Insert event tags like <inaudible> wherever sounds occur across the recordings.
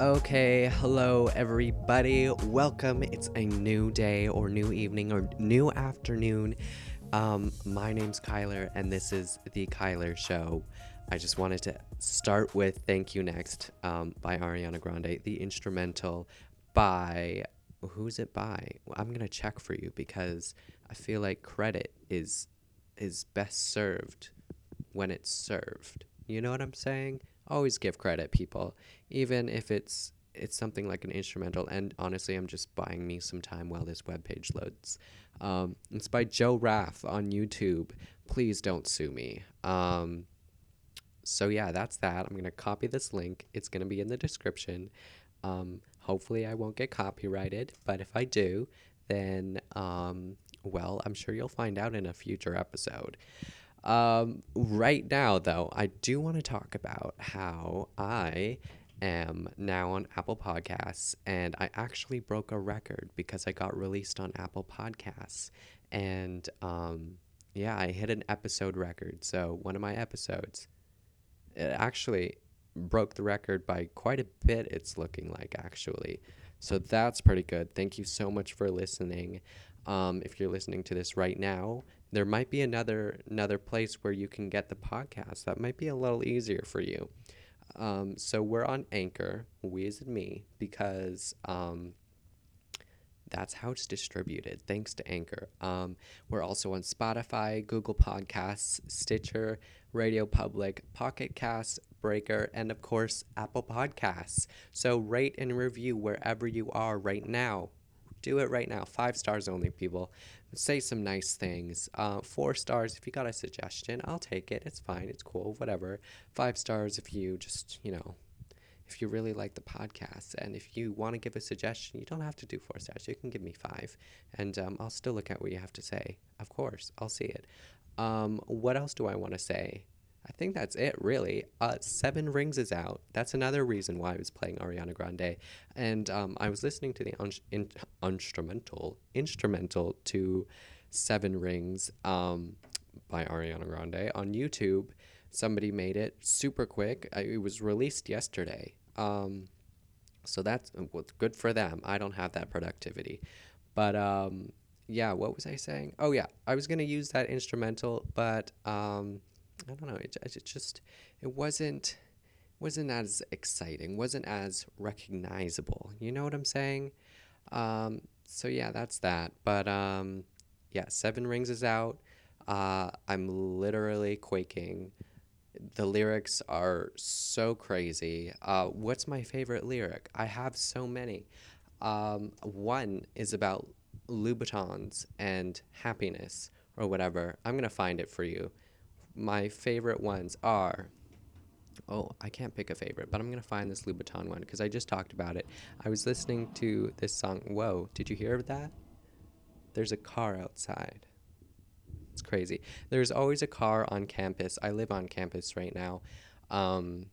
Okay, hello everybody. Welcome. It's a new day or new evening or new afternoon. Um, my name's Kyler and this is the Kyler Show. I just wanted to start with Thank You Next um, by Ariana Grande, the instrumental by who's it by? I'm gonna check for you because I feel like credit is is best served when it's served. You know what I'm saying? Always give credit, people, even if it's it's something like an instrumental. And honestly, I'm just buying me some time while this webpage loads. Um, it's by Joe Raff on YouTube. Please don't sue me. Um, so yeah, that's that. I'm gonna copy this link. It's gonna be in the description. Um, hopefully, I won't get copyrighted, but if I do, then um, well, I'm sure you'll find out in a future episode. Um, right now, though, I do want to talk about how I am now on Apple Podcasts, and I actually broke a record because I got released on Apple Podcasts, and um, yeah, I hit an episode record. So one of my episodes, it actually broke the record by quite a bit. It's looking like actually, so that's pretty good. Thank you so much for listening. Um, if you're listening to this right now, there might be another another place where you can get the podcast. That might be a little easier for you. Um, so we're on Anchor, we as in me, because um, that's how it's distributed. Thanks to Anchor. Um, we're also on Spotify, Google Podcasts, Stitcher, Radio Public, Pocket Casts, Breaker, and of course Apple Podcasts. So rate and review wherever you are right now. Do it right now. Five stars only, people. Say some nice things. Uh, four stars if you got a suggestion. I'll take it. It's fine. It's cool. Whatever. Five stars if you just, you know, if you really like the podcast and if you want to give a suggestion, you don't have to do four stars. You can give me five, and um, I'll still look at what you have to say. Of course, I'll see it. Um, what else do I want to say? I think that's it, really. Uh, Seven Rings is out. That's another reason why I was playing Ariana Grande, and um, I was listening to the un- in- instrumental instrumental to Seven Rings um, by Ariana Grande on YouTube. Somebody made it super quick. It was released yesterday, um, so that's well, good for them. I don't have that productivity, but um, yeah. What was I saying? Oh yeah, I was gonna use that instrumental, but um, I don't know. It, it just it wasn't wasn't as exciting, wasn't as recognizable. You know what I'm saying? Um, so yeah, that's that. But um, yeah, Seven Rings is out. Uh, I'm literally quaking. The lyrics are so crazy. Uh, what's my favorite lyric? I have so many. Um, one is about Louboutins and happiness or whatever. I'm gonna find it for you my favorite ones are oh i can't pick a favorite but i'm going to find this louboutin one because i just talked about it. I was listening to this song whoa. Did you hear that? There's a car outside. It's crazy. There's always a car on campus. I live on campus right now um,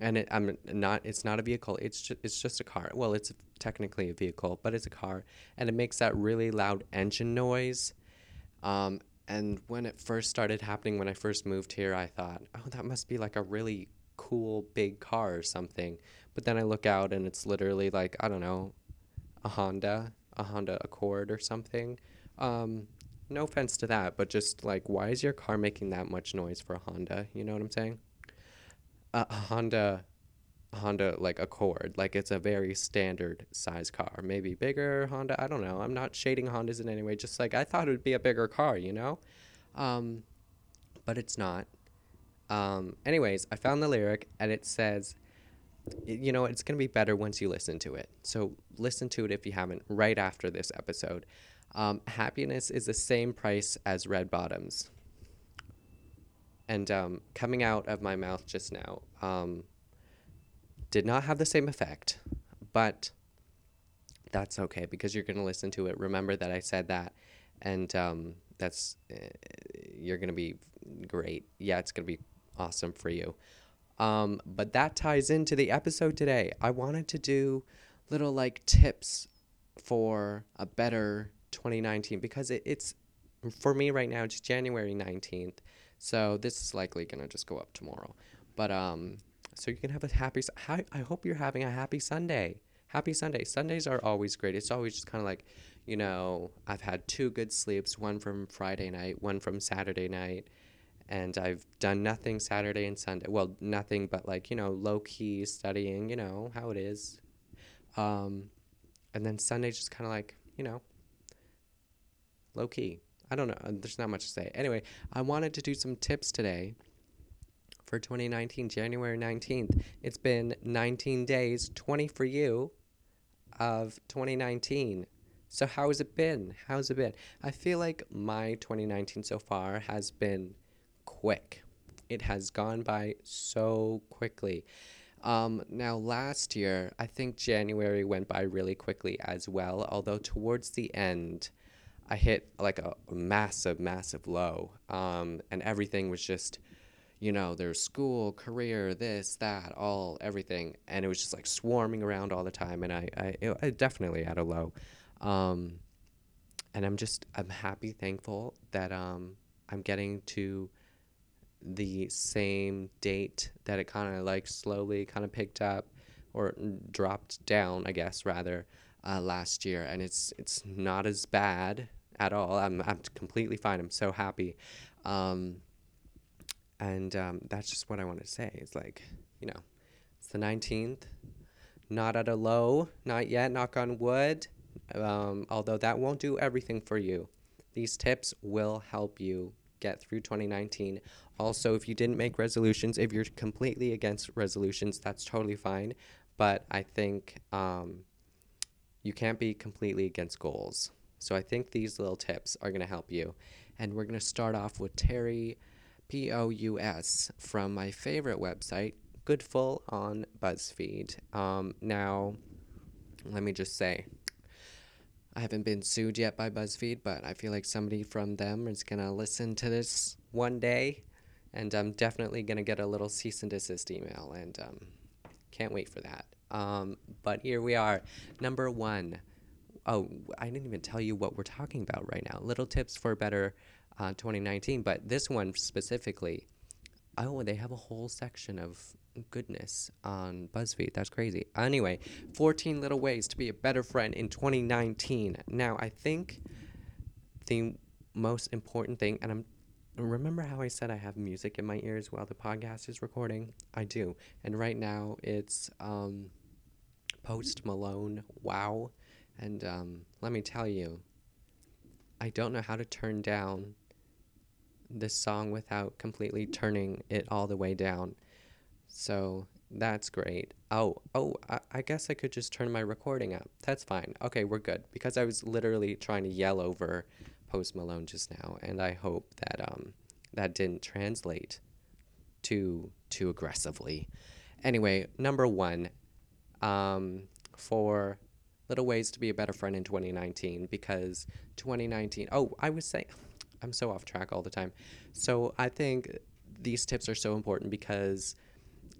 and it, i'm not it's not a vehicle. It's just it's just a car. Well it's technically a vehicle but it's a car and it makes that really loud engine noise um, and when it first started happening, when I first moved here, I thought, oh, that must be like a really cool big car or something. But then I look out and it's literally like, I don't know, a Honda, a Honda Accord or something. Um, no offense to that, but just like, why is your car making that much noise for a Honda? You know what I'm saying? A Honda Honda like a Accord. Like it's a very standard size car. Maybe bigger Honda. I don't know. I'm not shading Hondas in any way. Just like I thought it would be a bigger car, you know? Um, but it's not. Um, anyways, I found the lyric and it says, you know, it's to be better once you listen to it. So listen to it if you haven't right after this episode. Um, happiness is the same price as red bottoms. And um, coming out of my mouth just now, um, did not have the same effect, but that's okay because you're going to listen to it. Remember that I said that, and um, that's uh, you're going to be great. Yeah, it's going to be awesome for you. Um, but that ties into the episode today. I wanted to do little like tips for a better 2019 because it, it's for me right now. It's January 19th, so this is likely going to just go up tomorrow. But um, so you can have a happy. I hope you're having a happy Sunday. Happy Sunday. Sundays are always great. It's always just kind of like, you know, I've had two good sleeps, one from Friday night, one from Saturday night, and I've done nothing Saturday and Sunday. Well, nothing but like, you know, low key studying, you know, how it is. Um, and then Sunday's just kind of like, you know, low key. I don't know. There's not much to say. Anyway, I wanted to do some tips today for 2019, January 19th. It's been 19 days, 20 for you, of 2019. So, how has it been? How's it been? I feel like my 2019 so far has been quick. It has gone by so quickly. Um, now, last year, I think January went by really quickly as well, although towards the end, I hit like a massive, massive low. Um, and everything was just, you know, there's school, career, this, that, all, everything. And it was just like swarming around all the time. And I, I, it, I definitely had a low. Um, and I'm just, I'm happy, thankful that um, I'm getting to the same date that it kind of like slowly kind of picked up or dropped down, I guess, rather, uh, last year. And it's, it's not as bad at all. I'm, I'm completely fine. I'm so happy. Um, and um, that's just what I want to say. It's like, you know, it's the 19th, not at a low, not yet, knock on wood. Um, although that won't do everything for you. These tips will help you get through 2019. Also, if you didn't make resolutions, if you're completely against resolutions, that's totally fine. But I think um, you can't be completely against goals. So I think these little tips are going to help you. And we're going to start off with Terry P O U S from my favorite website, Goodful on BuzzFeed. Um, now, let me just say, I haven't been sued yet by BuzzFeed, but I feel like somebody from them is going to listen to this one day. And I'm definitely going to get a little cease and desist email. And um, can't wait for that. Um, but here we are. Number one oh, I didn't even tell you what we're talking about right now. Little tips for better uh, 2019. But this one specifically, oh, they have a whole section of goodness on BuzzFeed. That's crazy. Anyway, 14 little ways to be a better friend in 2019. Now, I think the most important thing, and I'm remember how I said I have music in my ears while the podcast is recording? I do. And right now it's um, Post Malone. Wow. And um, let me tell you, I don't know how to turn down this song without completely turning it all the way down. So that's great. Oh, oh, I, I guess I could just turn my recording up. That's fine. Okay, we're good. Because I was literally trying to yell over Post Malone just now, and I hope that um that didn't translate too too aggressively. Anyway, number one, um, for little ways to be a better friend in 2019 because 2019 oh i was saying i'm so off track all the time so i think these tips are so important because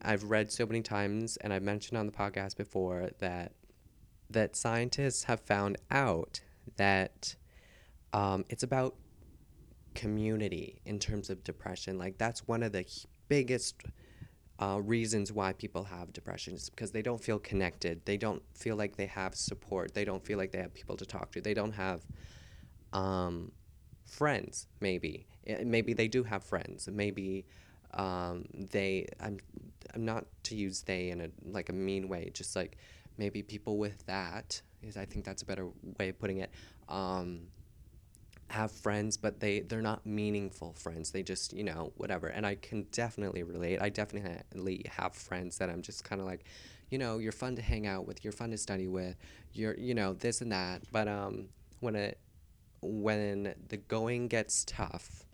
i've read so many times and i've mentioned on the podcast before that that scientists have found out that um, it's about community in terms of depression like that's one of the biggest uh, reasons why people have depression is because they don't feel connected. They don't feel like they have support. They don't feel like they have people to talk to. They don't have um, friends. Maybe maybe they do have friends. Maybe um, they. I'm I'm not to use they in a like a mean way. Just like maybe people with that is. I think that's a better way of putting it. Um, have friends, but they they're not meaningful friends. They just you know whatever. And I can definitely relate. I definitely have friends that I'm just kind of like, you know, you're fun to hang out with. You're fun to study with. You're you know this and that. But um, when it when the going gets tough,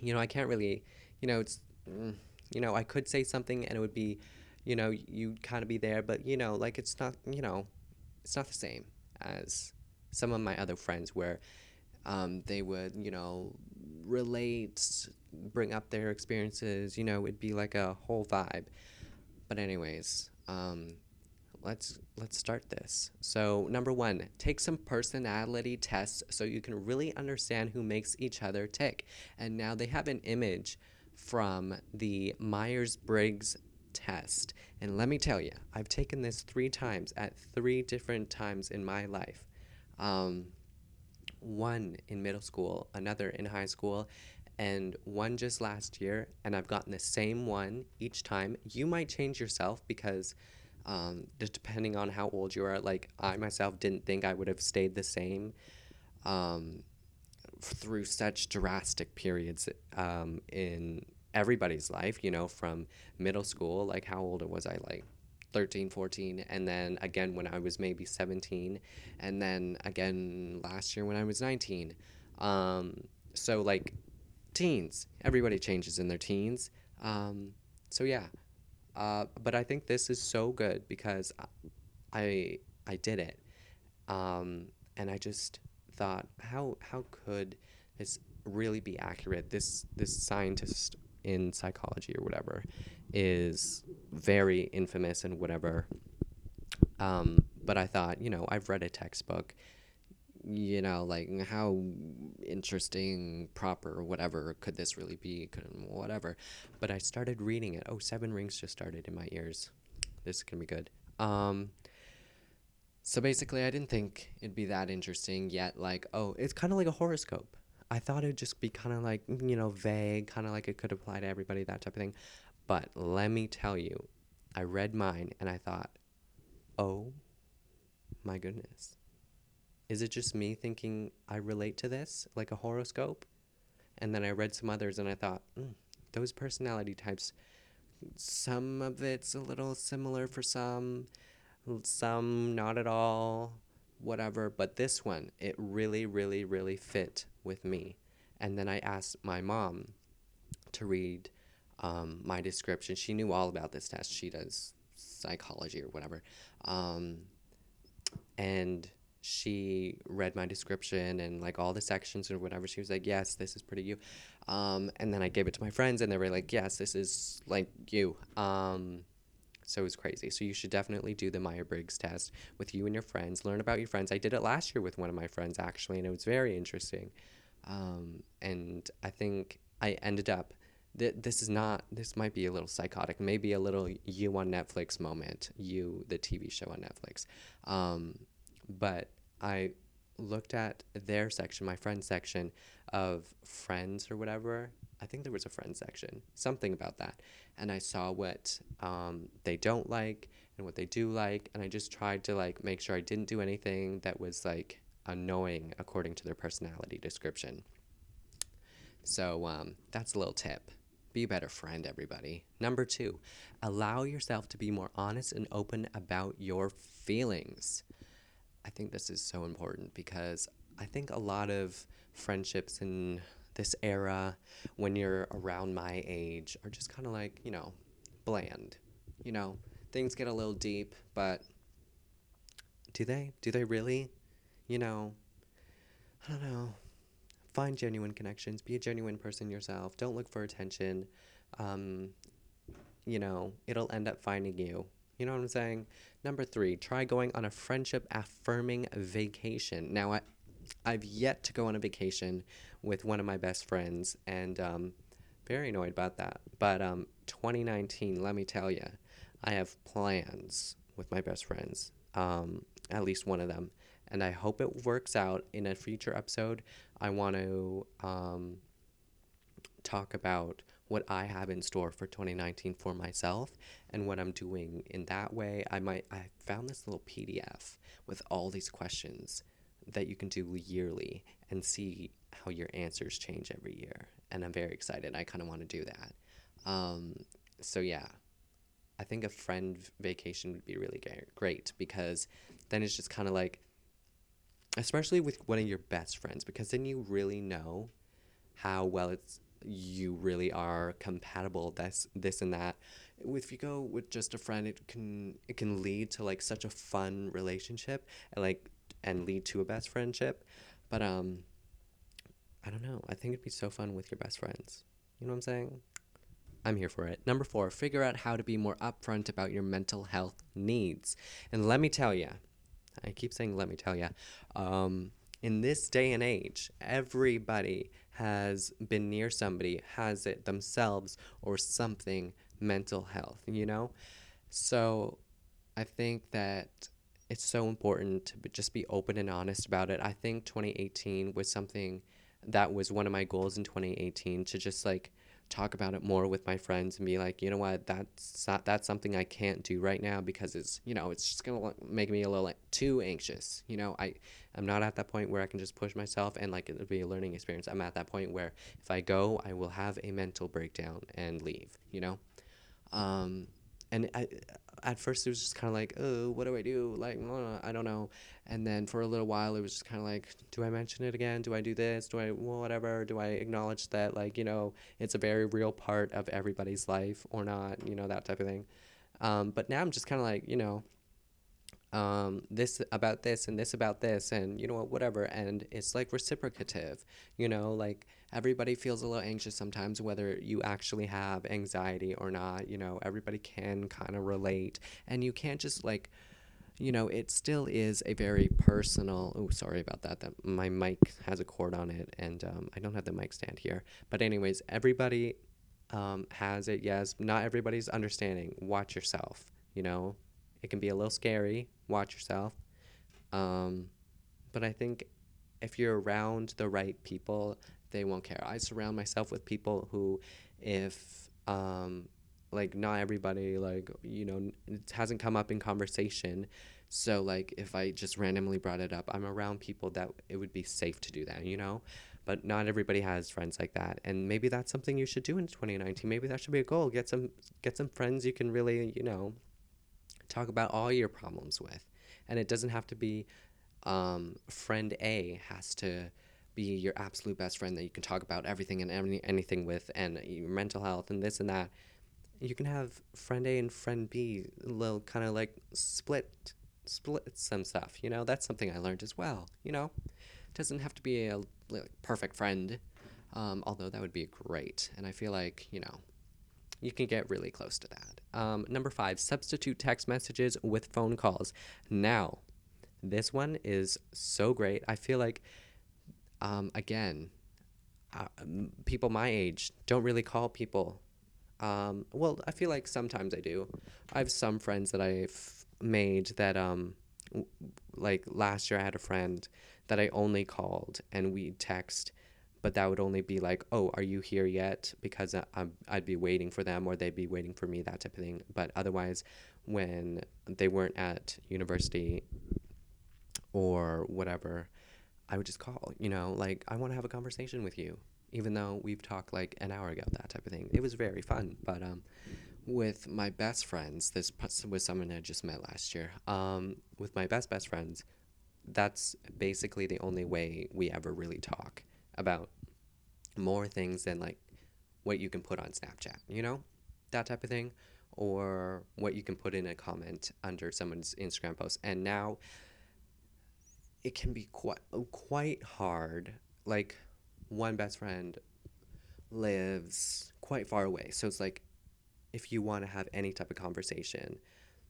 you know, I can't really, you know, it's mm, you know, I could say something and it would be, you know, you'd kind of be there, but you know, like it's not, you know, it's not the same as some of my other friends where um, they would, you know, relate, bring up their experiences. You know, it'd be like a whole vibe. But anyways, um, let's let's start this. So number one, take some personality tests so you can really understand who makes each other tick. And now they have an image from the Myers Briggs test. And let me tell you, I've taken this three times at three different times in my life. Um, one in middle school, another in high school, and one just last year. And I've gotten the same one each time. You might change yourself because um, depending on how old you are, like I myself didn't think I would have stayed the same. Um, through such drastic periods um, in everybody's life, you know, from middle school, like how old was I? Like 13, 14, and then again when I was maybe 17, and then again last year when I was 19. Um, so, like, teens, everybody changes in their teens. Um, so, yeah. Uh, but I think this is so good because I I did it, um, and I just thought, how how could this really be accurate? This this scientist in psychology or whatever is very infamous and whatever. Um, but I thought, you know, I've read a textbook. You know, like how interesting, proper, whatever could this really be? Could whatever. But I started reading it. Oh, Seven Rings just started in my ears. This is gonna be good. Um, so basically, I didn't think it'd be that interesting yet. Like, oh, it's kind of like a horoscope. I thought it'd just be kind of like, you know, vague, kind of like it could apply to everybody, that type of thing. But let me tell you, I read mine and I thought, oh my goodness. Is it just me thinking I relate to this like a horoscope? And then I read some others and I thought, mm, those personality types, some of it's a little similar for some some not at all, whatever. But this one, it really, really, really fit with me. And then I asked my mom to read um, my description. She knew all about this test. She does psychology or whatever. Um, and she read my description and like all the sections or whatever. She was like, "Yes, this is pretty you." Um, and then I gave it to my friends, and they were like, "Yes, this is like you." Um, so it was crazy. So you should definitely do the Myers Briggs test with you and your friends. Learn about your friends. I did it last year with one of my friends actually, and it was very interesting. Um, and I think I ended up. Th- this is not. This might be a little psychotic. Maybe a little you on Netflix moment. You, the TV show on Netflix. But I looked at their section, my friend section of friends or whatever, I think there was a friend section, something about that. And I saw what um, they don't like and what they do like. And I just tried to like make sure I didn't do anything that was like annoying according to their personality description. So um, that's a little tip. Be a better friend, everybody. Number two, allow yourself to be more honest and open about your feelings. I think this is so important because I think a lot of friendships in this era when you're around my age are just kind of like, you know, bland. You know, things get a little deep, but do they? Do they really? You know, I don't know. Find genuine connections. Be a genuine person yourself. Don't look for attention. Um, you know, it'll end up finding you. You know what I'm saying? Number three, try going on a friendship affirming vacation. Now, I, I've yet to go on a vacation with one of my best friends, and um, very annoyed about that. But um, 2019, let me tell you, I have plans with my best friends, um, at least one of them, and I hope it works out in a future episode. I want to um, talk about what I have in store for 2019 for myself and what I'm doing in that way. I might I found this little PDF with all these questions that you can do yearly and see how your answers change every year. And I'm very excited. I kind of want to do that. Um, so, yeah, I think a friend vacation would be really great because then it's just kind of like, especially with one of your best friends, because then you really know how well it's you really are compatible this this and that if you go with just a friend it can it can lead to like such a fun relationship and like and lead to a best friendship. But um I don't know. I think it'd be so fun with your best friends. You know what I'm saying? I'm here for it. Number four, figure out how to be more upfront about your mental health needs. And let me tell you, I keep saying, let me tell you, um, in this day and age, everybody has been near somebody, has it themselves or something mental health, you know? So I think that it's so important to just be open and honest about it. I think 2018 was something that was one of my goals in 2018 to just like talk about it more with my friends and be like, you know what, that's not, that's something I can't do right now because it's you know it's just gonna make me a little like, too anxious. You know, I I'm not at that point where I can just push myself and like it'll be a learning experience. I'm at that point where if I go, I will have a mental breakdown and leave. You know, um, and I, at first it was just kind of like, oh, what do I do? Like, I don't know. And then for a little while, it was just kind of like, do I mention it again? Do I do this? Do I whatever? Do I acknowledge that like you know it's a very real part of everybody's life or not? You know that type of thing. Um, but now I'm just kind of like, you know, um, this about this and this about this and you know what whatever. And it's like reciprocative you know? Like everybody feels a little anxious sometimes whether you actually have anxiety or not you know? Everybody can kind of relate. And you can't just like you know it still is a very personal oh sorry about that that my mic has a cord on it and um, i don't have the mic stand here. But anyways everybody um, has it yes. Not everybody's understanding. Watch yourself you know it can be a little scary. Watch yourself. Um, but I think if you're around the right people, they won't care. I surround myself with people who, if um, like not everybody like you know it hasn't come up in conversation, so like if I just randomly brought it up, I'm around people that it would be safe to do that, you know. But not everybody has friends like that, and maybe that's something you should do in 2019. Maybe that should be a goal. Get some get some friends you can really you know talk about all your problems with. And it doesn't have to be um, friend A has to be your absolute best friend that you can talk about everything and any, anything with and your mental health and this and that. You can have friend A and friend B little kind of like split split some stuff, you know? That's something I learned as well, you know? It doesn't have to be a like, perfect friend. Um, although that would be great. And I feel like, you know, you can get really close to that. Um, number five, substitute text messages with phone calls. Now, this one is so great. I feel like, um, again, uh, people my age don't really call people. Um, well, I feel like sometimes I do. I have some friends that I've made that, um, like last year, I had a friend that I only called and we text but that would only be like, oh, are you here yet? Because I, I'd be waiting for them or they'd be waiting for me, that type of thing. But otherwise, when they weren't at university or whatever, I would just call, you know, like, I want to have a conversation with you, even though we've talked like an hour ago, that type of thing. It was very fun. But um, with my best friends, this was someone I just met last year. Um, with my best, best friends, that's basically the only way we ever really talk about more things than like what you can put on Snapchat, you know? That type of thing. Or what you can put in a comment under someone's Instagram post. And now it can be quite quite hard. Like one best friend lives quite far away. So it's like if you want to have any type of conversation,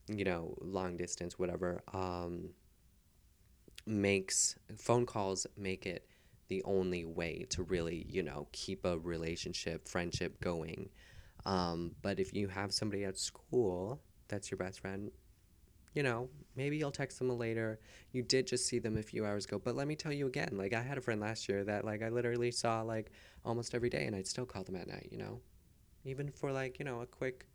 you know, long distance, whatever, um, makes phone calls make it the only way to really, you know, keep a relationship, friendship going. Um, but if you have somebody at school that's your best friend, you know, maybe you'll text them later. You did just see them a few hours ago, but let me tell you again. Like I had a friend last year that like I literally saw like almost every day, and I'd still call them at night. You know, even for like you know a quick,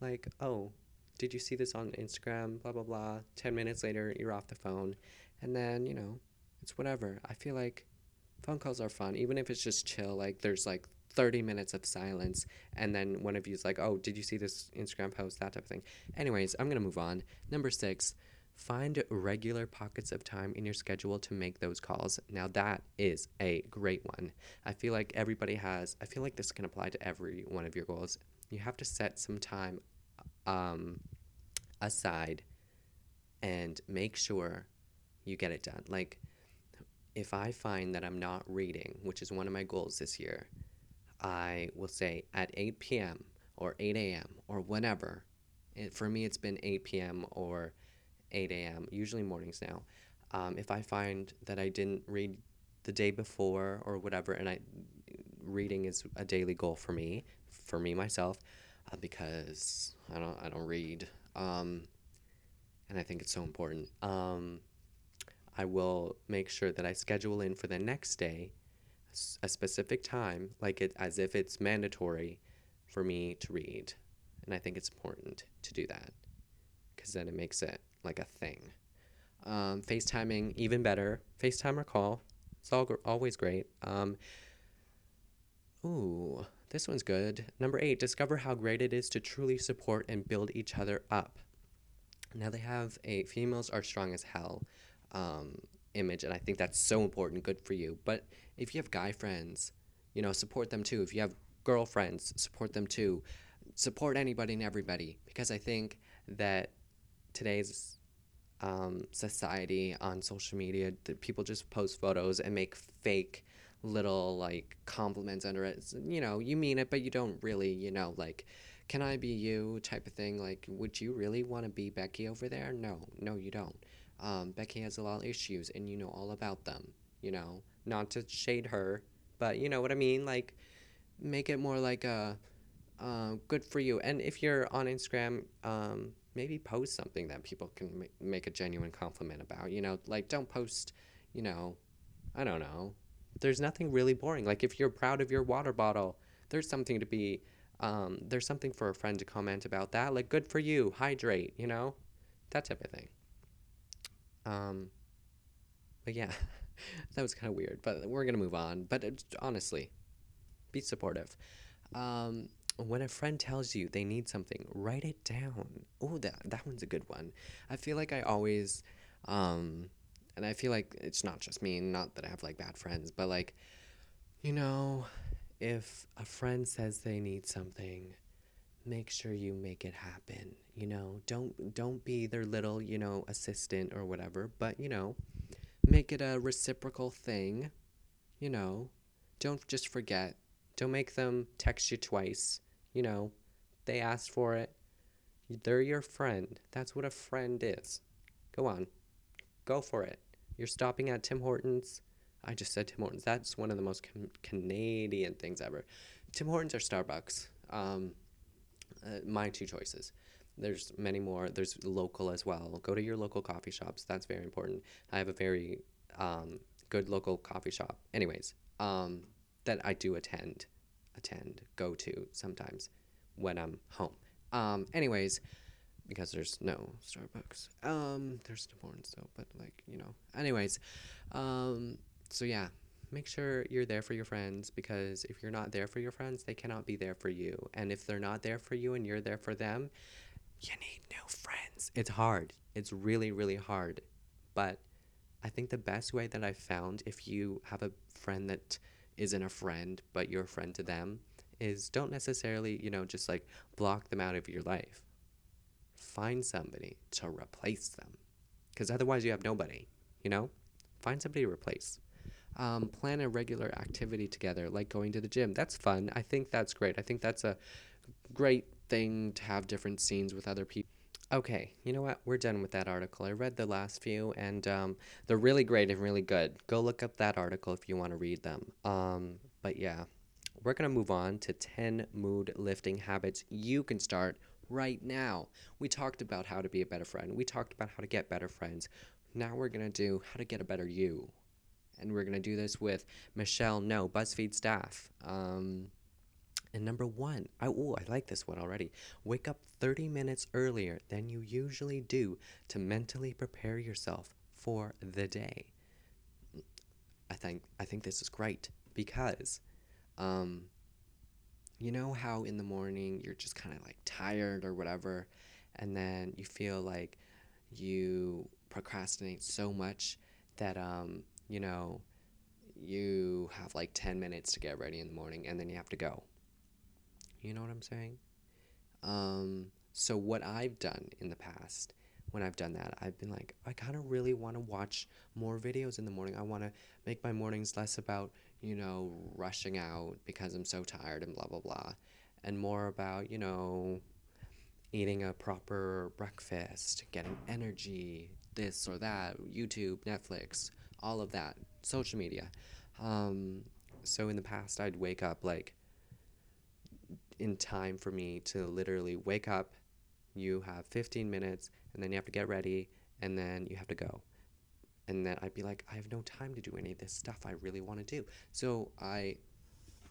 like oh, did you see this on Instagram? Blah blah blah. Ten minutes later, you're off the phone, and then you know, it's whatever. I feel like phone calls are fun, even if it's just chill. Like there's like 30 minutes of silence, and then one of you's like, "Oh, did you see this Instagram post?" That type of thing. Anyways, I'm gonna move on. Number six. Find regular pockets of time in your schedule to make those calls. Now, that is a great one. I feel like everybody has, I feel like this can apply to every one of your goals. You have to set some time um, aside and make sure you get it done. Like, if I find that I'm not reading, which is one of my goals this year, I will say at 8 p.m. or 8 a.m. or whenever. It, for me, it's been 8 p.m. or 8 a.m., usually mornings now. Um, if I find that I didn't read the day before or whatever, and I reading is a daily goal for me, for me myself, uh, because I don't I don't read. Um, and I think it's so important. Um, I will make sure that I schedule in for the next day a specific time, like it as if it's mandatory for me to read. And I think it's important to do that because then it makes it like a thing. Um, FaceTiming, even better. FaceTime or call. It's all, always great. Um, ooh, this one's good. Number eight, discover how great it is to truly support and build each other up. Now they have a females are strong as hell um, image, and I think that's so important, good for you. But if you have guy friends, you know, support them too. If you have girlfriends, support them too. Support anybody and everybody because I think that today's um, society on social media, that people just post photos and make fake little like compliments under it. You know, you mean it, but you don't really, you know, like, can I be you type of thing. Like, would you really want to be Becky over there? No, no, you don't. Um, Becky has a lot of issues, and you know all about them. You know, not to shade her, but you know what I mean. Like, make it more like a uh, good for you. And if you're on Instagram, um, maybe post something that people can ma- make a genuine compliment about. You know, like don't post, you know, I don't know. There's nothing really boring. Like if you're proud of your water bottle, there's something to be. Um, there's something for a friend to comment about that. Like good for you, hydrate. You know, that type of thing. Um, but yeah, <laughs> that was kind of weird. But we're gonna move on. But it, honestly, be supportive. Um, when a friend tells you they need something, write it down. Oh, that that one's a good one. I feel like I always, um, and I feel like it's not just me. Not that I have like bad friends, but like, you know, if a friend says they need something, make sure you make it happen. You know, don't don't be their little, you know, assistant or whatever, but you know, make it a reciprocal thing. You know, don't just forget. Don't make them text you twice. You know, they asked for it. They're your friend. That's what a friend is. Go on. Go for it. You're stopping at Tim Hortons. I just said Tim Hortons. That's one of the most can- Canadian things ever. Tim Hortons or Starbucks. Um, uh, my two choices. There's many more. There's local as well. Go to your local coffee shops. That's very important. I have a very um, good local coffee shop. Anyways, um, that I do attend, attend, go to sometimes when I'm home. Um, anyways, because there's no Starbucks. Um, there's Tim Hortons though, but like you know. Anyways, um, so yeah, make sure you're there for your friends because if you're not there for your friends, they cannot be there for you. And if they're not there for you and you're there for them, you need new friends. It's hard. It's really, really hard. But I think the best way that I've found if you have a friend that isn't a friend, but you're a friend to them, is don't necessarily, you know, just like block them out of your life. Find somebody to replace them. Because otherwise, you have nobody, you know? Find somebody to replace um, plan a regular activity together, like going to the gym. That's fun. I think that's great. I think that's a great thing to have different scenes with other people. Okay, you know what? We're done with that article. I read the last few, and um, they're really great and really good. Go look up that article if you want to read them. Um, but yeah, we're going to move on to 10 mood lifting habits you can start right now. We talked about how to be a better friend, we talked about how to get better friends. Now we're going to do how to get a better you and we're going to do this with Michelle No, BuzzFeed staff. Um, and number one, I, I like this one already. Wake up 30 minutes earlier than you usually do to mentally prepare yourself for the day. I think I think this is great because, um, you know how in the morning you're just kind of like tired or whatever, and then you feel like you procrastinate so much that um, you know, you have like 10 minutes to get ready in the morning and then you have to go. You know what I'm saying? Um, so, what I've done in the past when I've done that, I've been like, I kind of really want to watch more videos in the morning. I want to make my mornings less about, you know, rushing out because I'm so tired and blah, blah, blah, and more about, you know, eating a proper breakfast, getting energy, this or that, YouTube, Netflix, all of that, social media. Um, so in the past, I'd wake up like in time for me to literally wake up. You have 15 minutes, and then you have to get ready, and then you have to go. And then I'd be like, I have no time to do any of this stuff I really want to do. So I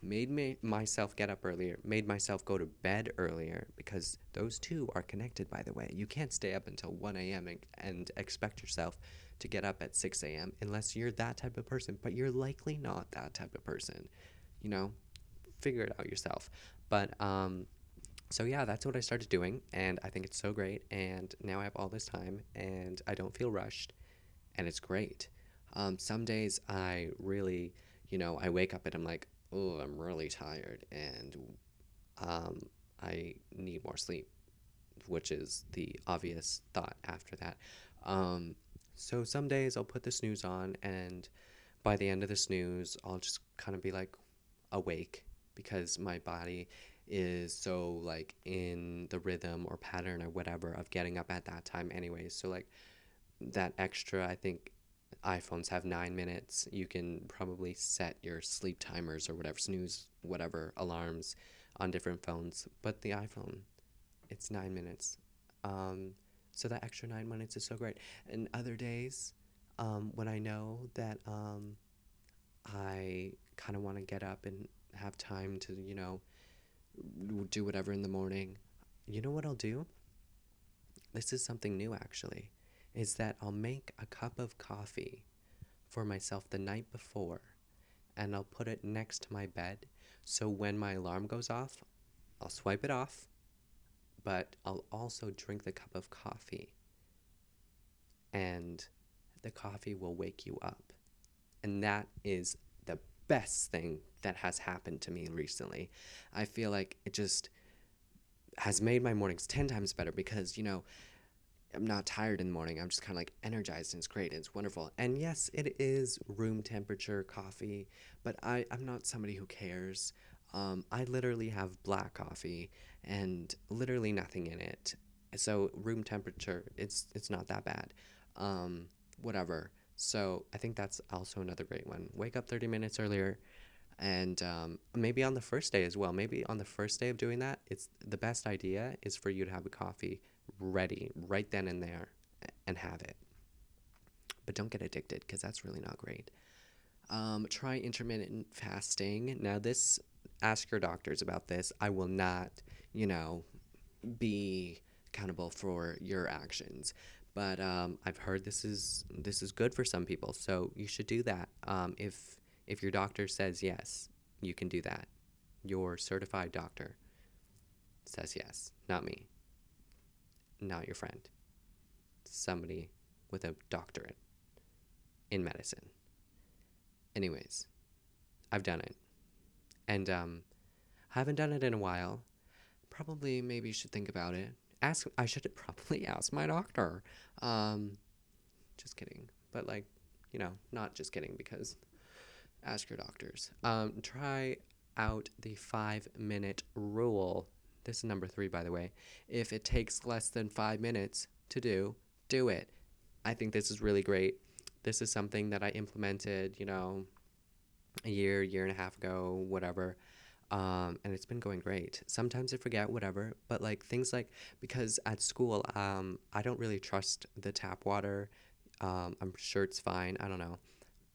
made me, myself get up earlier, made myself go to bed earlier because those two are connected, by the way. You can't stay up until 1 a.m. And, and expect yourself to get up at 6 a.m. unless you're that type of person, but you're likely not that type of person. You know, figure it out yourself. But, um, so yeah, that's what I started doing, and I think it's so great. And now I have all this time, and I don't feel rushed, and it's great. Um, some days I really, you know, I wake up and I'm like, oh, I'm really tired and um, I need more sleep, which is the obvious thought after that. Um, so some days I'll put the snooze on, and by the end of the snooze, I'll just kind of be like awake because my body is so like in the rhythm or pattern or whatever of getting up at that time anyways so like that extra i think iPhones have nine minutes. You can probably set your sleep timers or whatever, snooze, whatever alarms on different phones. But the iPhone, it's nine minutes. Um, so that extra nine minutes is so great. And other days, um, when I know that um, I kind of want to get up and have time to, you know, do whatever in the morning, you know what I'll do? This is something new actually is that I'll make a cup of coffee for myself the night before and I'll put it next to my bed. So when my alarm goes off, I'll swipe it off, but I'll also drink the cup of coffee. And the coffee will wake you up. And that is the best thing that has happened to me recently. I feel like it just has made my mornings 10 times better because, you know, I'm not tired in the morning. I'm just kind of like energized and it's great. And it's wonderful. And yes, it is room temperature coffee, but I, I'm not somebody who cares. Um, I literally have black coffee and literally nothing in it. So room temperature, it's it's not that bad. Um, whatever. So I think that's also another great one. Wake up 30 minutes earlier, and um, maybe on the first day as well. Maybe on the first day of doing that, it's the best idea is for you to have a coffee ready right then and there and have it. But don't get addicted because that's really not great. Um, try intermittent fasting. Now, this, ask your doctors about this. I will not, you know, be accountable for your actions. But um, I've heard this is this is good for some people, so you should do that. Um, if if your doctor says yes, you can do that. Your certified doctor says yes, not me not your friend. Somebody with a doctorate in medicine. Anyways, I've done it. And um, I haven't done it in a while. Probably maybe should think about it. Ask I should <laughs> probably ask my doctor. Um, just kidding. But like, you know, not just kidding because ask your doctors. Um, try out the five minute rule this is number three, by the way. If it takes less than five minutes to do, do it. I think this is really great. This is something that I implemented, you know, a year, year and a half ago, whatever. Um, and it's been going great. Sometimes I forget, whatever, but like things like because at school, um, I don't really trust the tap water. Um, I'm sure it's fine. I don't know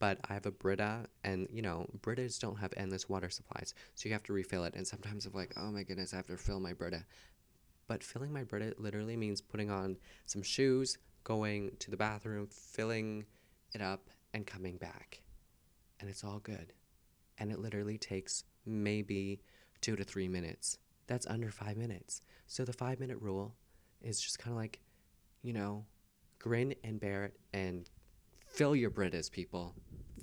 but I have a Brita, and you know, Britas don't have endless water supplies, so you have to refill it. And sometimes I'm like, oh my goodness, I have to fill my Brita. But filling my Brita literally means putting on some shoes, going to the bathroom, filling it up, and coming back. And it's all good. And it literally takes maybe two to three minutes. That's under five minutes. So the five minute rule is just kind of like, you know, grin and bear it and fill your Britas, people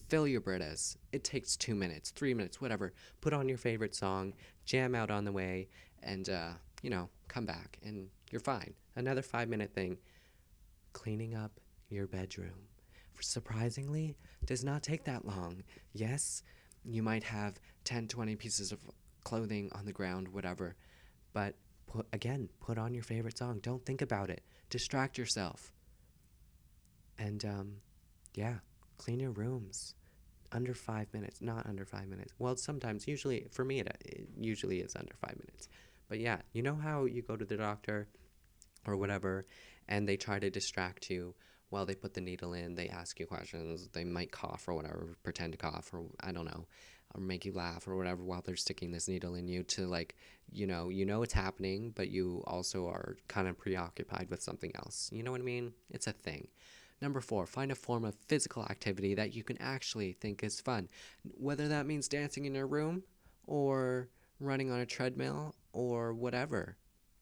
fill your Britas. It takes two minutes, three minutes, whatever. Put on your favorite song, jam out on the way, and, uh, you know, come back and you're fine. Another five minute thing cleaning up your bedroom. Surprisingly, does not take that long. Yes, you might have 10, 20 pieces of clothing on the ground, whatever, but put, again, put on your favorite song. Don't think about it. Distract yourself. And um, yeah, clean your rooms. under five minutes, not under five minutes. Well, sometimes, usually, for me, it, it usually is under five minutes. But yeah, you know how you go to the doctor or whatever, and they try to distract you while they put the needle in. They ask you questions. They might cough or whatever, pretend to cough, or I don't know, or make you laugh or whatever while they're sticking this needle in you to like, you know, you know it's happening, but you also are kind of preoccupied with something else. You know what I mean? It's a thing. Number four, find a form of physical activity that you can actually think is fun. Whether that means dancing in your room or running on a treadmill or whatever,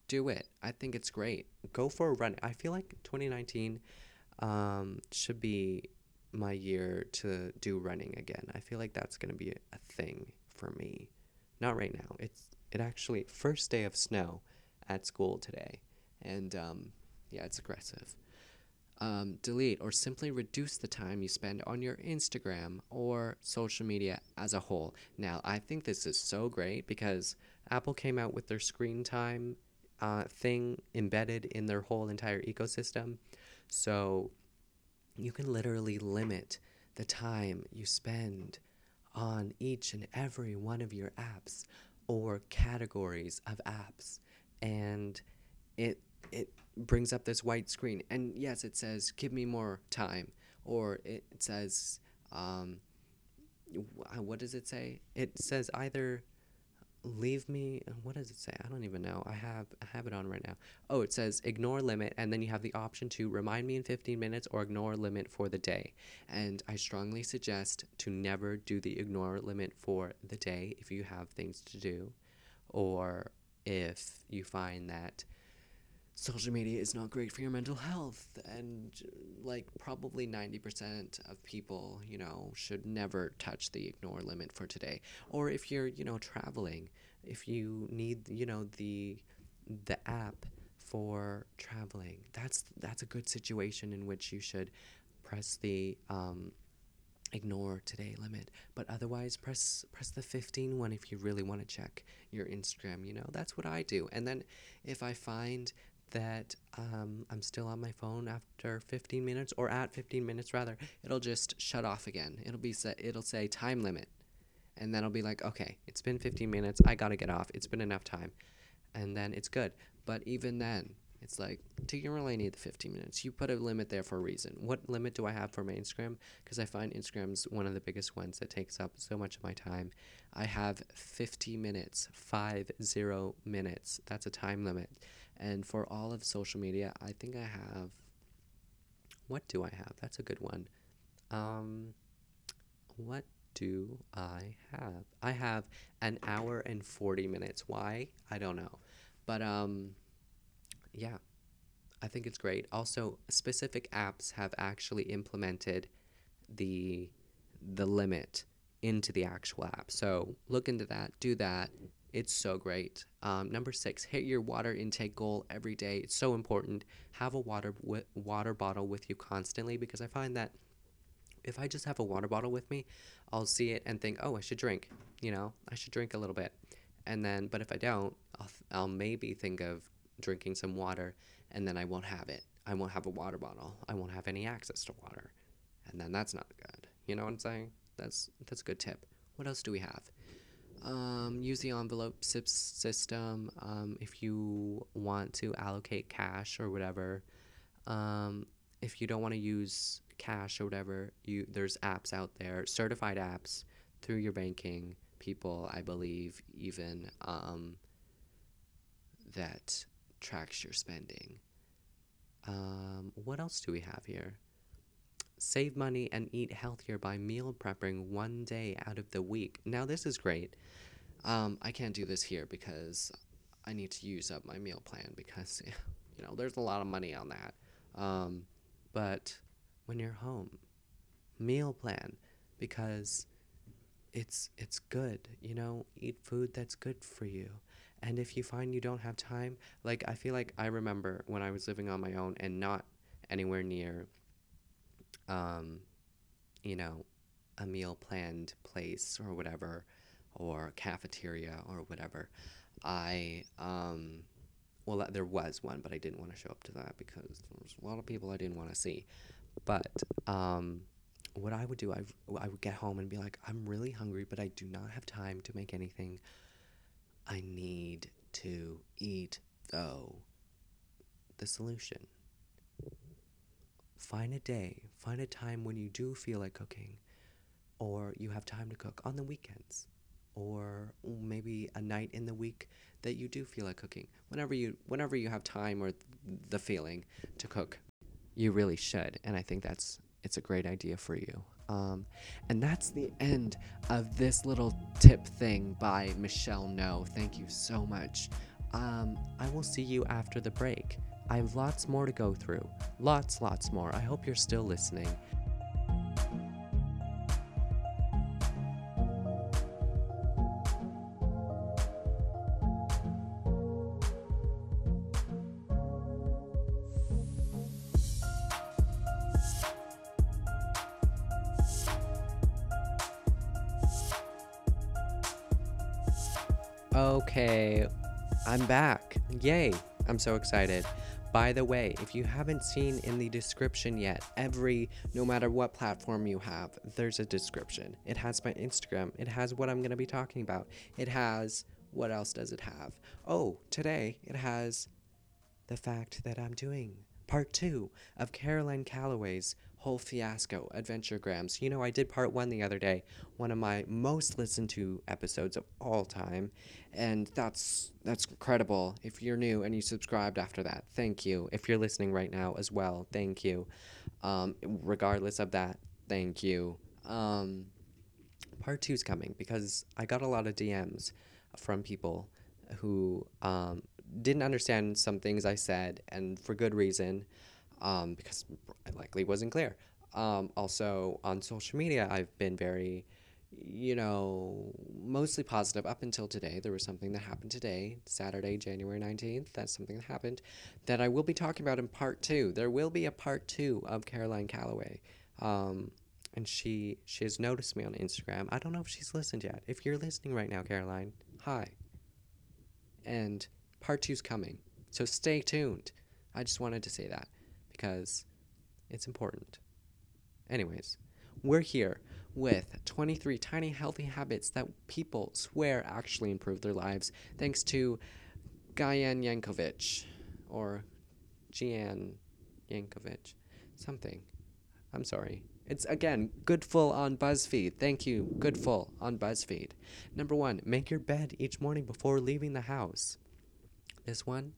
do it. I think it's great. Go for a run. I feel like 2019 um, should be my year to do running again. I feel like that's going to be a thing for me. Not right now. It's it actually first day of snow at school today, and um, yeah, it's aggressive. Um, delete or simply reduce the time you spend on your Instagram or social media as a whole. Now, I think this is so great because Apple came out with their screen time uh, thing embedded in their whole entire ecosystem. So you can literally limit the time you spend on each and every one of your apps or categories of apps. And it it brings up this white screen. And yes, it says, give me more time. Or it, says, um, what does it say? It says either leave me what does it say i don't even know i have i have it on right now oh it says ignore limit and then you have the option to remind me in 15 minutes or ignore limit for the day and i strongly suggest to never do the ignore limit for the day if you have things to do or if you find that social media is not great for your mental health and like probably 90% of people you know should never touch the ignore limit for today. Or if you're you know traveling if you need you know the the app for traveling that's that's a good situation in which you should press the um, ignore today limit. But otherwise press press the 15 one if you really want to check your instagram you know? That's what i do. And then if i find that um, I'm still on my phone after 15 minutes or at 15 minutes rather, it'll just shut off again. It'll be set, it'll say time limit. And then I'll be like, okay, it's been 15 minutes. I got to get off. It's been enough time. And then it's good. But even then, it's like, do you really need the 15 minutes? You put a limit there for a reason. What limit do I have for my Instagram? Because I find Instagram's one of the biggest ones that takes up so much of my time. I have 50 minutes, five zero minutes. That's a time limit. And for all of social media, I think I have. What do I have? That's a good one. Um, what do I have? I have an hour and 40 minutes. Why? I don't know. But um, yeah, I think it's great. Also, specific apps have actually implemented the the limit into the actual app. So look into that, do that, it's so great. Um, number six, hit your water intake goal every day. It's so important. Have a water w- water bottle with you constantly because I find that if I just have a water bottle with me, I'll see it and think, oh, I should drink. You know, I should drink a little bit. And then, but if I don't, I'll, th- I'll maybe think of drinking some water and then I won't have it. I won't have a water bottle. I won't have any access to water. And then that's not good. You know what I'm saying? That's that's a good tip. What else do we have? Um, use the envelope system um, if you want to allocate cash or whatever. Um, if you don't want to use cash or whatever, you there's apps out there, certified apps through your banking people, I believe, even um, that tracks your spending. Um, what else do we have here? Save money and eat healthier by meal prepping one day out of the week. Now, this is great. Um, I can't do this here because I need to use up my meal plan because, <laughs> you know, there's a lot of money on that. Um, but when you're home, meal plan because it's it's good, you know, eat food that's good for you. And if you find you don't have time, like I feel like I remember when I was living on my own and not anywhere near um, you know, a meal planned place or whatever, or cafeteria or whatever, I, um, well, there was one, but I didn't want to show up to that because there was a lot of people I didn't want to see. But um, what I would do, I, I would get home and be like, I'm really hungry, but I do not have time to make anything. I need to eat, though. The solution find a day, find a time when you do feel like cooking, or you have time to cook on the weekends, or maybe a night in the week that you do feel like cooking. Whenever you whenever you have time or the feeling to cook, you really should, and I think that's it's a great idea for you. Um, and that's the end of this little tip thing by Michelle No. Thank you so much. Um, I will see you after the break. I have lots more to go through. Lots, lots more. I hope you're still listening. Okay, I'm back. Yay! I'm so excited. By the way, if you haven't seen in the description yet, every, no matter what platform you have, there's a description. It has my Instagram, it has what I'm going to be talking about, it has, what else does it have? Oh, today it has the fact that I'm doing part two of Caroline Calloway's whole fiasco, Adventuregrams. You know, I did part one the other day, one of my most listened to episodes of all time, and that's that's incredible. If you're new and you subscribed after that, thank you. If you're listening right now as well, thank you. Um, regardless of that, thank you. Um, part two's coming because I got a lot of DMs from people who um, didn't understand some things I said, and for good reason um, because I likely wasn't clear. Um, also, on social media, I've been very, you know, mostly positive up until today. There was something that happened today, Saturday, January 19th. That's something that happened that I will be talking about in part two. There will be a part two of Caroline Calloway. Um, and she she has noticed me on Instagram. I don't know if she's listened yet. If you're listening right now, Caroline, hi. And part two's coming. So stay tuned. I just wanted to say that because it's important. Anyways, we're here with 23 tiny healthy habits that people swear actually improve their lives thanks to Gayan Yankovic or Gian Yankovic. Something. I'm sorry. It's again Goodful on BuzzFeed. Thank you, Goodful on BuzzFeed. Number one, make your bed each morning before leaving the house. This one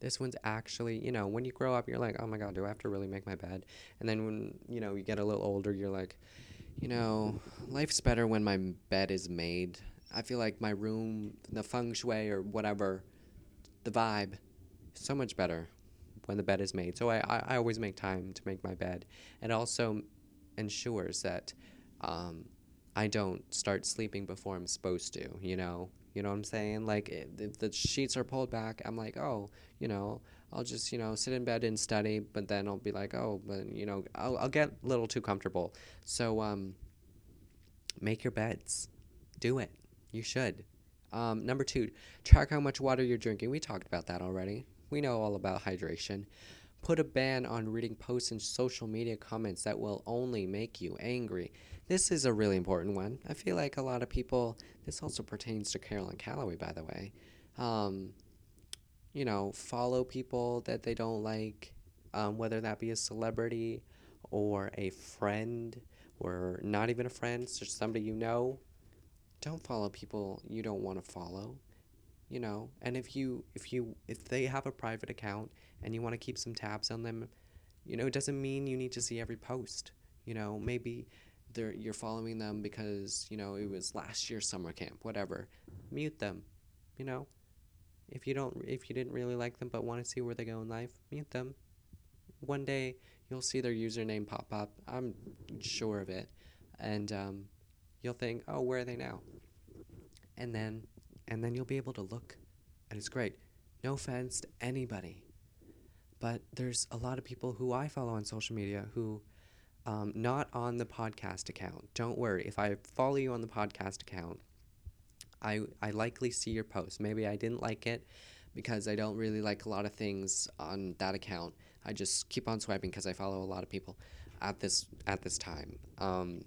this one's actually, you know, when you grow up, you're like, oh my God, do I have to really make my bed? And then when, you know, you get a little older, you're like, you know, life's better when my bed is made. I feel like my room, the feng shui or whatever, the vibe, so much better when the bed is made. So I, I, I always make time to make my bed. It also ensures that um, I don't start sleeping before I'm supposed to, you know? You know what I'm saying? Like if the sheets are pulled back, I'm like, oh, you know, I'll just you know sit in bed and study. But then I'll be like, oh, but you know, I'll I'll get a little too comfortable. So um, make your beds, do it. You should. Um, number two, track how much water you're drinking. We talked about that already. We know all about hydration. Put a ban on reading posts and social media comments that will only make you angry. This is a really important one. I feel like a lot of people, this also pertains to Caroline Calloway, by the way. Um, you know, follow people that they don't like, um, whether that be a celebrity or a friend or not even a friend, just somebody you know. Don't follow people you don't want to follow you know and if you if you if they have a private account and you want to keep some tabs on them you know it doesn't mean you need to see every post you know maybe they're you're following them because you know it was last year's summer camp whatever. Mute them you know? If you don't if you didn't really like them but want to see where they go in life mute them. One day you'll see their username pop up i'm sure of it and um, you'll think oh where are they now? And then and then you'll be able to look, and it's great. No offense to anybody, but there's a lot of people who I follow on social media who, um, not on the podcast account. Don't worry, if I follow you on the podcast account, I I likely see your post. Maybe I didn't like it because I don't really like a lot of things on that account. I just keep on swiping because I follow a lot of people. at this at this time. Um,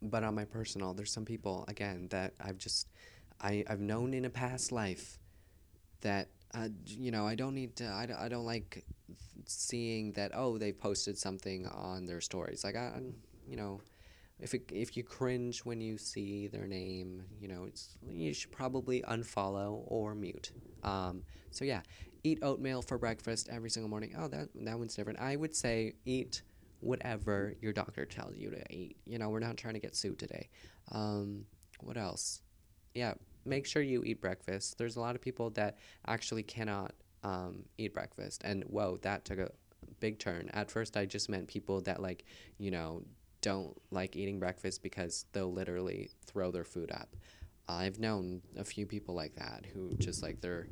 but on my personal, there's some people again that I've just I I've known in a past life that uh, you know I don't need to I, I don't like seeing that oh they posted something on their stories like I you know if it, if you cringe when you see their name, you know, it's you should probably unfollow or mute. Um, so yeah, eat oatmeal for breakfast every single morning. Oh, that that one's different. I would say eat whatever your doctor tells you to eat. You know, we're not trying to get sued today. Um, what else? Yeah, make sure you eat breakfast. There's a lot of people that actually cannot um, eat breakfast, and whoa, that took a big turn. At first, I just meant people that like, you know, don't like eating breakfast because they'll literally throw their food up. I've known a few people like that who just like their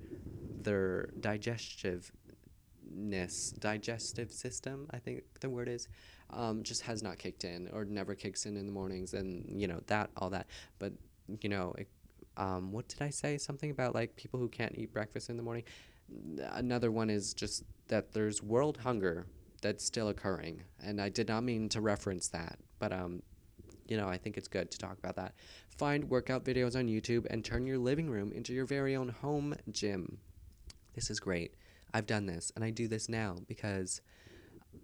their digestiveness digestive system I think the word is um, just has not kicked in or never kicks in in the mornings and you know that all that but you know it, um, what did I say something about like people who can't eat breakfast in the morning another one is just that there's world hunger that's still occurring. And I did not mean to reference that, but um, you know, I think it's good to talk about that. Find workout videos on YouTube and turn your living room into your very own home gym. This is great. I've done this, and I do this now because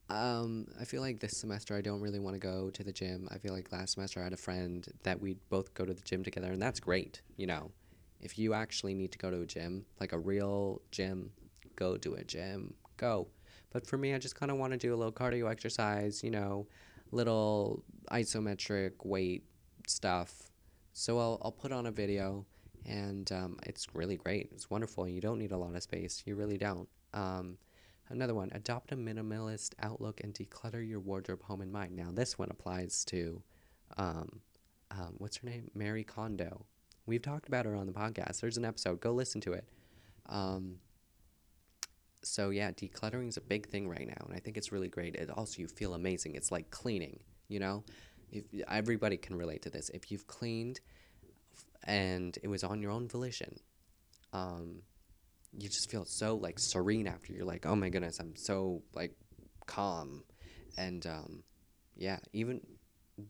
um, I feel like this semester I don't really want to go to the gym. I feel like last semester I had a friend that we'd both go to the gym together, and that's great. You know, if you actually need to go to a gym, like a real gym, go to a gym. Go. But for me, I just kind of want to do a little cardio exercise, you know, little isometric weight stuff. So I'll, I'll put on a video and um, it's really great. It's wonderful. You don't need a lot of space. You really don't. Um, another one adopt a minimalist outlook and declutter your wardrobe, home, and mind. Now, this one applies to um, um what's her name? Marie Kondo. We've talked about her on the podcast. There's an episode. Go listen to it. Um, so yeah, decluttering is a big thing right now, and I think it's really great. It also you feel amazing. It's like cleaning, you know. If everybody can relate to this, if you've cleaned and it was on your own volition, um, you just feel so like serene after. You're like, oh my goodness, I'm so like calm, and um, yeah, even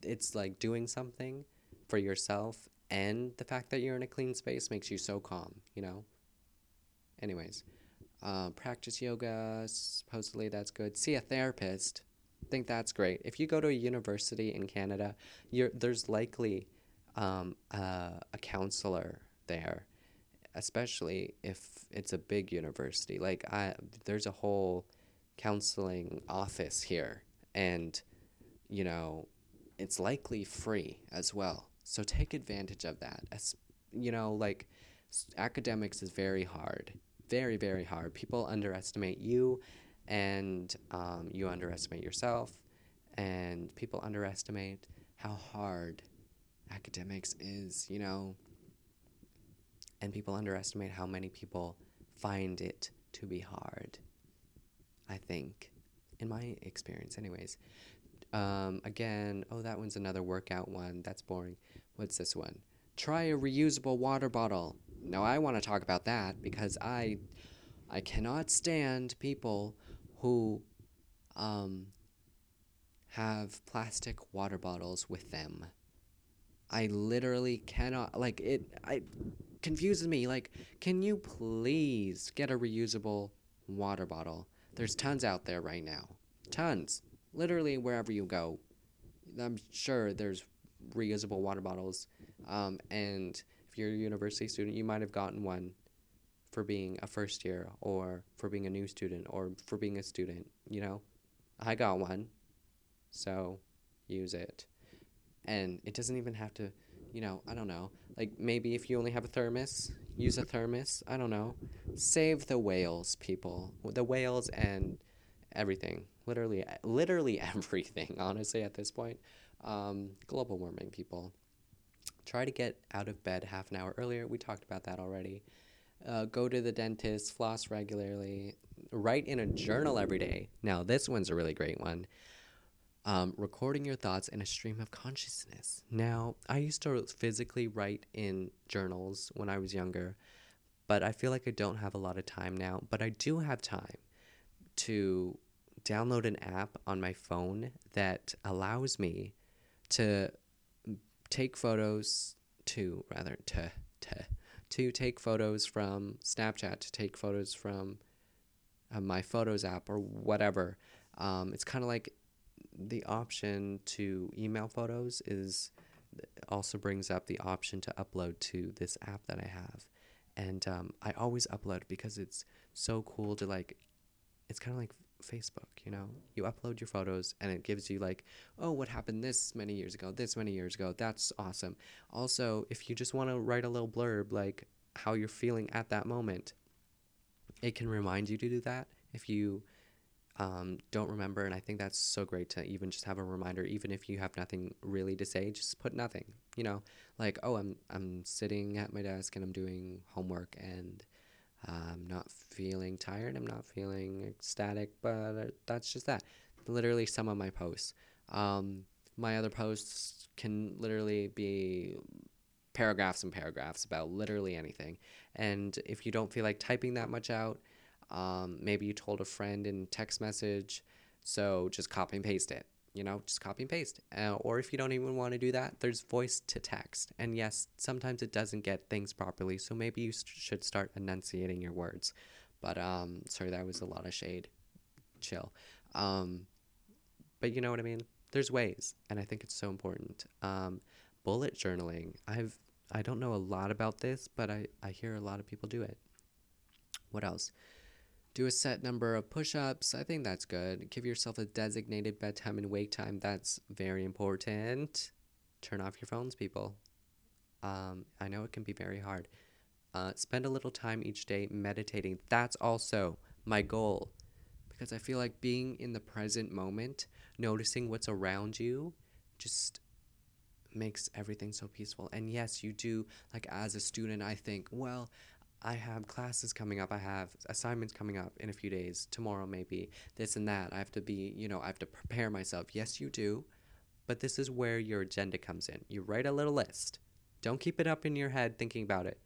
it's like doing something for yourself and the fact that you're in a clean space makes you so calm, you know. Anyways. Uh, practice yoga, supposedly that's good. See a therapist, think that's great. If you go to a university in Canada, you're, there's likely um, uh, a counselor there, especially if it's a big university. Like I, there's a whole counseling office here, and you know, it's likely free as well. So take advantage of that. As you know, like academics is very hard very, very hard. People underestimate you, and um, you underestimate yourself, and people underestimate how hard academics is, you know. And people underestimate how many people find it to be hard. I think, in my experience, anyways. Um, again, oh, that one's another workout one. That's boring. What's this one? Try a reusable water bottle. Now I want to talk about that because I I cannot stand people who um, have plastic water bottles with them. I literally cannot like it I confuses me like can you please get a reusable water bottle? There's tons out there right now. Tons. Literally wherever you go. I'm sure there's reusable water bottles um, and if you're a university student, you might have gotten one for being a first year or for being a new student or for being a student, you know? I got one. So use it. And it doesn't even have to, you know, I don't know. Like maybe if you only have a thermos, use a thermos. I don't know. Save the whales, people. The whales and everything. Literally literally <laughs> everything, honestly at this point. Um, global warming, people. Try to get out of bed half an hour earlier. We talked about that already. Uh, go to the dentist, floss regularly, write in a journal every day. Now, this one's a really great one. Um, recording your thoughts in a stream of consciousness. Now, I used to physically write in journals when I was younger, but I feel like I don't have a lot of time now. But I do have time to download an app on my phone that allows me to take photos to rather to to to take photos from Snapchat, to take photos from uh, my Photos app or whatever. Um, it's kind of like the option to email photos is also brings up the option to upload to this app that I have. And um, I always upload because it's so cool to like, it's kind of like Facebook, you know? You upload your photos and it gives you like, oh, what happened this many years ago, this many years ago. That's awesome. Also, if you just want to write a little blurb like how you're feeling at that moment, it can remind you to do that if you um, don't remember. And I think that's so great to even just have a reminder, even if you have nothing really to say, just put nothing. You know, like oh, I'm I'm sitting at my desk and I'm doing homework and I'm not feeling tired. I'm not feeling ecstatic, but that's just that. Literally, some of my posts. Um, my other posts can literally be paragraphs and paragraphs about literally anything. And if you don't feel like typing that much out, um, maybe you told a friend in text message, so just copy and paste it. You know, just copy and paste. Uh, or if you don't even want to do that, there's voice to text. And yes, sometimes it doesn't get things properly, so maybe you st- should start enunciating your words. But um, sorry, that was a lot of shade. Chill. Um, but you know what I mean. There's ways, and I think it's so important. Um, bullet journaling. I've I don't know a lot about this, but I, I hear a lot of people do it. What else? Do a set number of push ups. I think that's good. Give yourself a designated bedtime and wake time. That's very important. Turn off your phones, people. Um, I know it can be very hard. Uh, spend a little time each day meditating. That's also my goal because I feel like being in the present moment, noticing what's around you, just makes everything so peaceful. And yes, you do, like as a student, I think, well, I have classes coming up. I have assignments coming up in a few days, tomorrow maybe, this and that. I have to be, you know, I have to prepare myself. Yes, you do. But this is where your agenda comes in. You write a little list. Don't keep it up in your head thinking about it.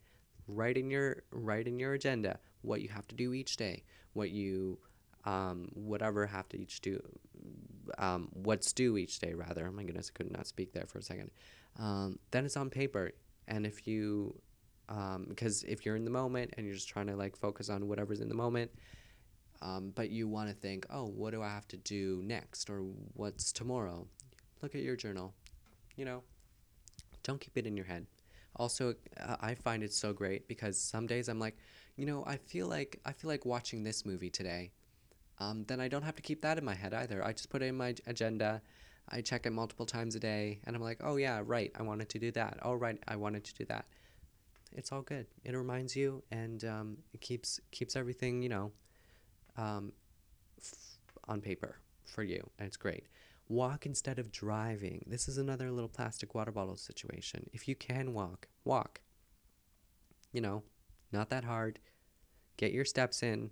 Write in your write in your agenda what you have to do each day, what you um, whatever have to each do, um, what's due each day rather. Oh my goodness, I could not speak there for a second. Um, then it's on paper, and if you um, because if you're in the moment and you're just trying to like focus on whatever's in the moment um, but you want to think oh what do i have to do next or what's tomorrow? Look at your journal you know? Don't keep it in your head. Also i find it so great because some days i'm like you know i feel like i feel like watching this movie today. Um, then i don't have to keep that in my head either. I just put it in my agenda. I check it multiple times a day and i'm like oh yeah right i wanted to do that. Oh right i wanted to do that it's all good. It reminds you, and um, it keeps keeps everything you know um, f- on paper for you, and it's great. Walk instead of driving. This is another little plastic water bottle situation. If you can walk, walk. You know, not that hard. Get your steps in.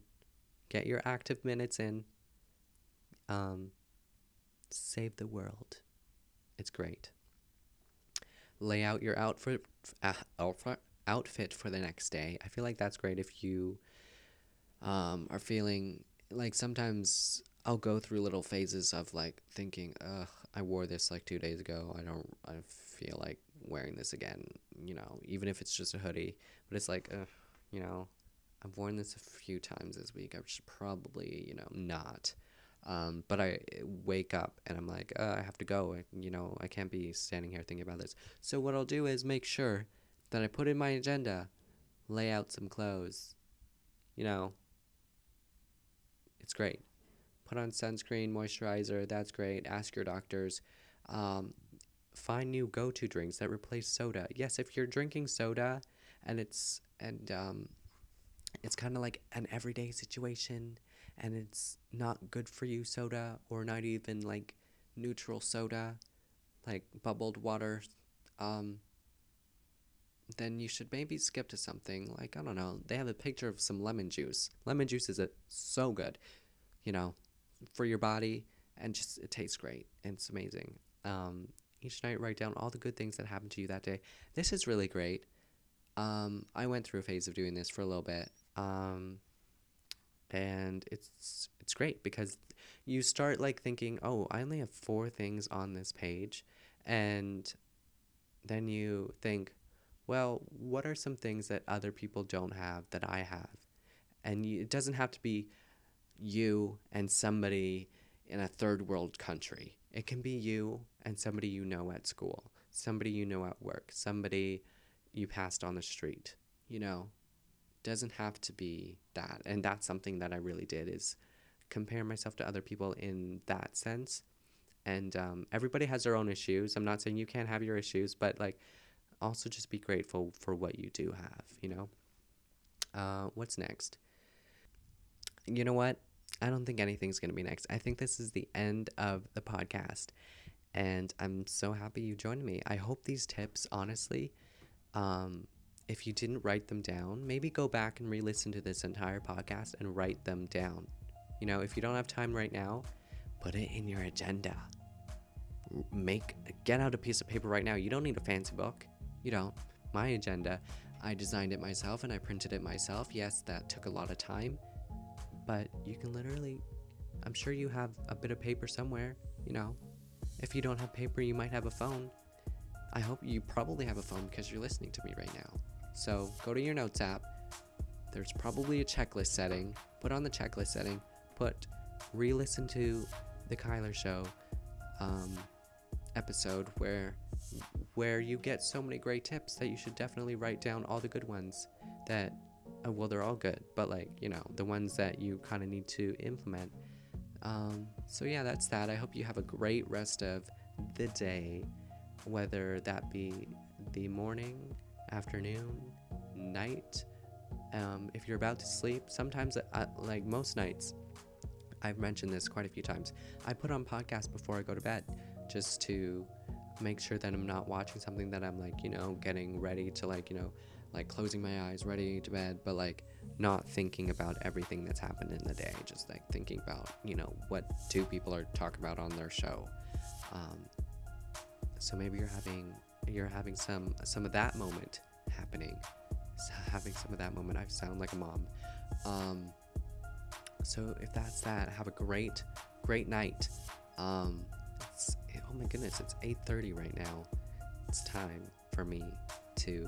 Get your active minutes in. Um, save the world. It's great. Lay out your outfit, uh, outfit, outfit for the next day. I feel like that's great if you um, are feeling like sometimes I'll go through little phases of like thinking, ugh, I wore this like two days ago. I don't, I feel like wearing this again, you know, even if it's just a hoodie. But it's like, ugh, you know, I've worn this a few times this week. I should probably, you know, not. Um, but I wake up and I'm like, I have to go. You know, I can't be standing here thinking about this. So what I'll do is make sure that I put in my agenda, lay out some clothes. You know, it's great. Put on sunscreen, moisturizer, that's great. Ask your doctors. Um, find new go to drinks that replace soda. Yes, if you're drinking soda and it's, and, um, it's kind of like an everyday situation and it's not good for you soda or not even like neutral soda like bubbled water um then you should maybe skip to something like I don't know. They have a picture of some lemon juice. Lemon juice is a, so good, you know, for your body and just it tastes great and it's amazing. Um, each night, write down all the good things that happened to you that day. This is really great. Um, I went through a phase of doing this for a little bit. Um, and it's it's great because you start like thinking oh i only have four things on this page and then you think well what are some things that other people don't have that i have? And it doesn't have to be you and somebody in a third world country. It can be you and somebody you know at school somebody you know at work somebody you passed on the street you know? Doesn't have to be that. And that's something that i really did is compare myself to other people in that sense. And um, everybody has their own issues. I'm not saying you can't have your issues but like also just be grateful for what you do have you know uh, what's next you know what i don't think anything's going to be next i think this is the end of the podcast and i'm so happy you joined me i hope these tips honestly um, if you didn't write them down, maybe go back and re listen to this entire podcast and write them down. You know, if you don't have time right now, put it in your agenda. Make get out a piece of paper right now. You don't need a fancy book. You don't. My agenda, I designed it myself and I printed it myself. Yes, that took a lot of time, but you can literally I'm sure you have a bit of paper somewhere, you know. If you don't have paper, you might have a phone. I hope you probably have a phone because you're listening to me right now. So go to your notes app. There's probably a checklist setting. Put on the checklist setting. Put re listen to the Kyler Show um, episode where where you get so many great tips that you should definitely write down all the good ones that uh, well they're all good but like you know the ones that you kind of need to implement um, so yeah that's that i hope you have a great rest of the day whether that be the morning afternoon, night. Um, if you're about to sleep, sometimes, uh, like most nights, I've mentioned this quite a few times. I put on podcasts before I go to bed just to make sure that I'm not watching something that I'm like, you know, getting ready to like, you know, like closing my eyes, ready to bed, but like not thinking about everything that's happened in the day, just like thinking about, you know, what two people are talking about on their show. Um, so maybe you're having you're having some some of that moment happening. Having some of that moment. I sound like a mom. Um, so if that's that have a great great night. Um, oh my goodness it's 8.30 right now it's time for me to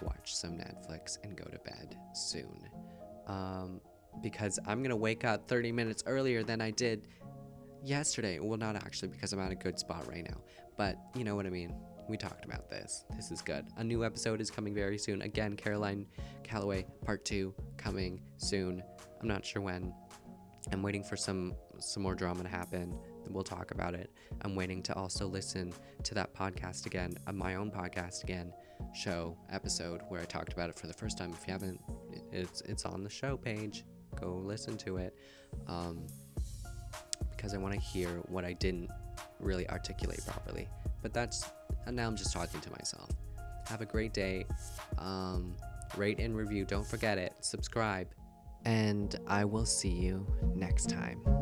watch some netflix and go to bed soon um, because i'm gonna wake up 30 minutes earlier than i did yesterday well not actually because i'm at a good spot right now but you know what i mean we talked about this. This is good. A new episode is coming very soon. Again, Caroline Calloway part two coming soon. I'm not sure when. I'm waiting for some some more drama to happen. We'll talk about it. I'm waiting to also listen to that podcast again, uh, my own podcast again, show episode where I talked about it for the first time. If you haven't, it's it's on the show page. Go listen to it, um, because I want to hear what I didn't really articulate properly. But that's and now I'm just talking to myself. Have a great day. Um, rate and review. Don't forget it. Subscribe. And I will see you next time.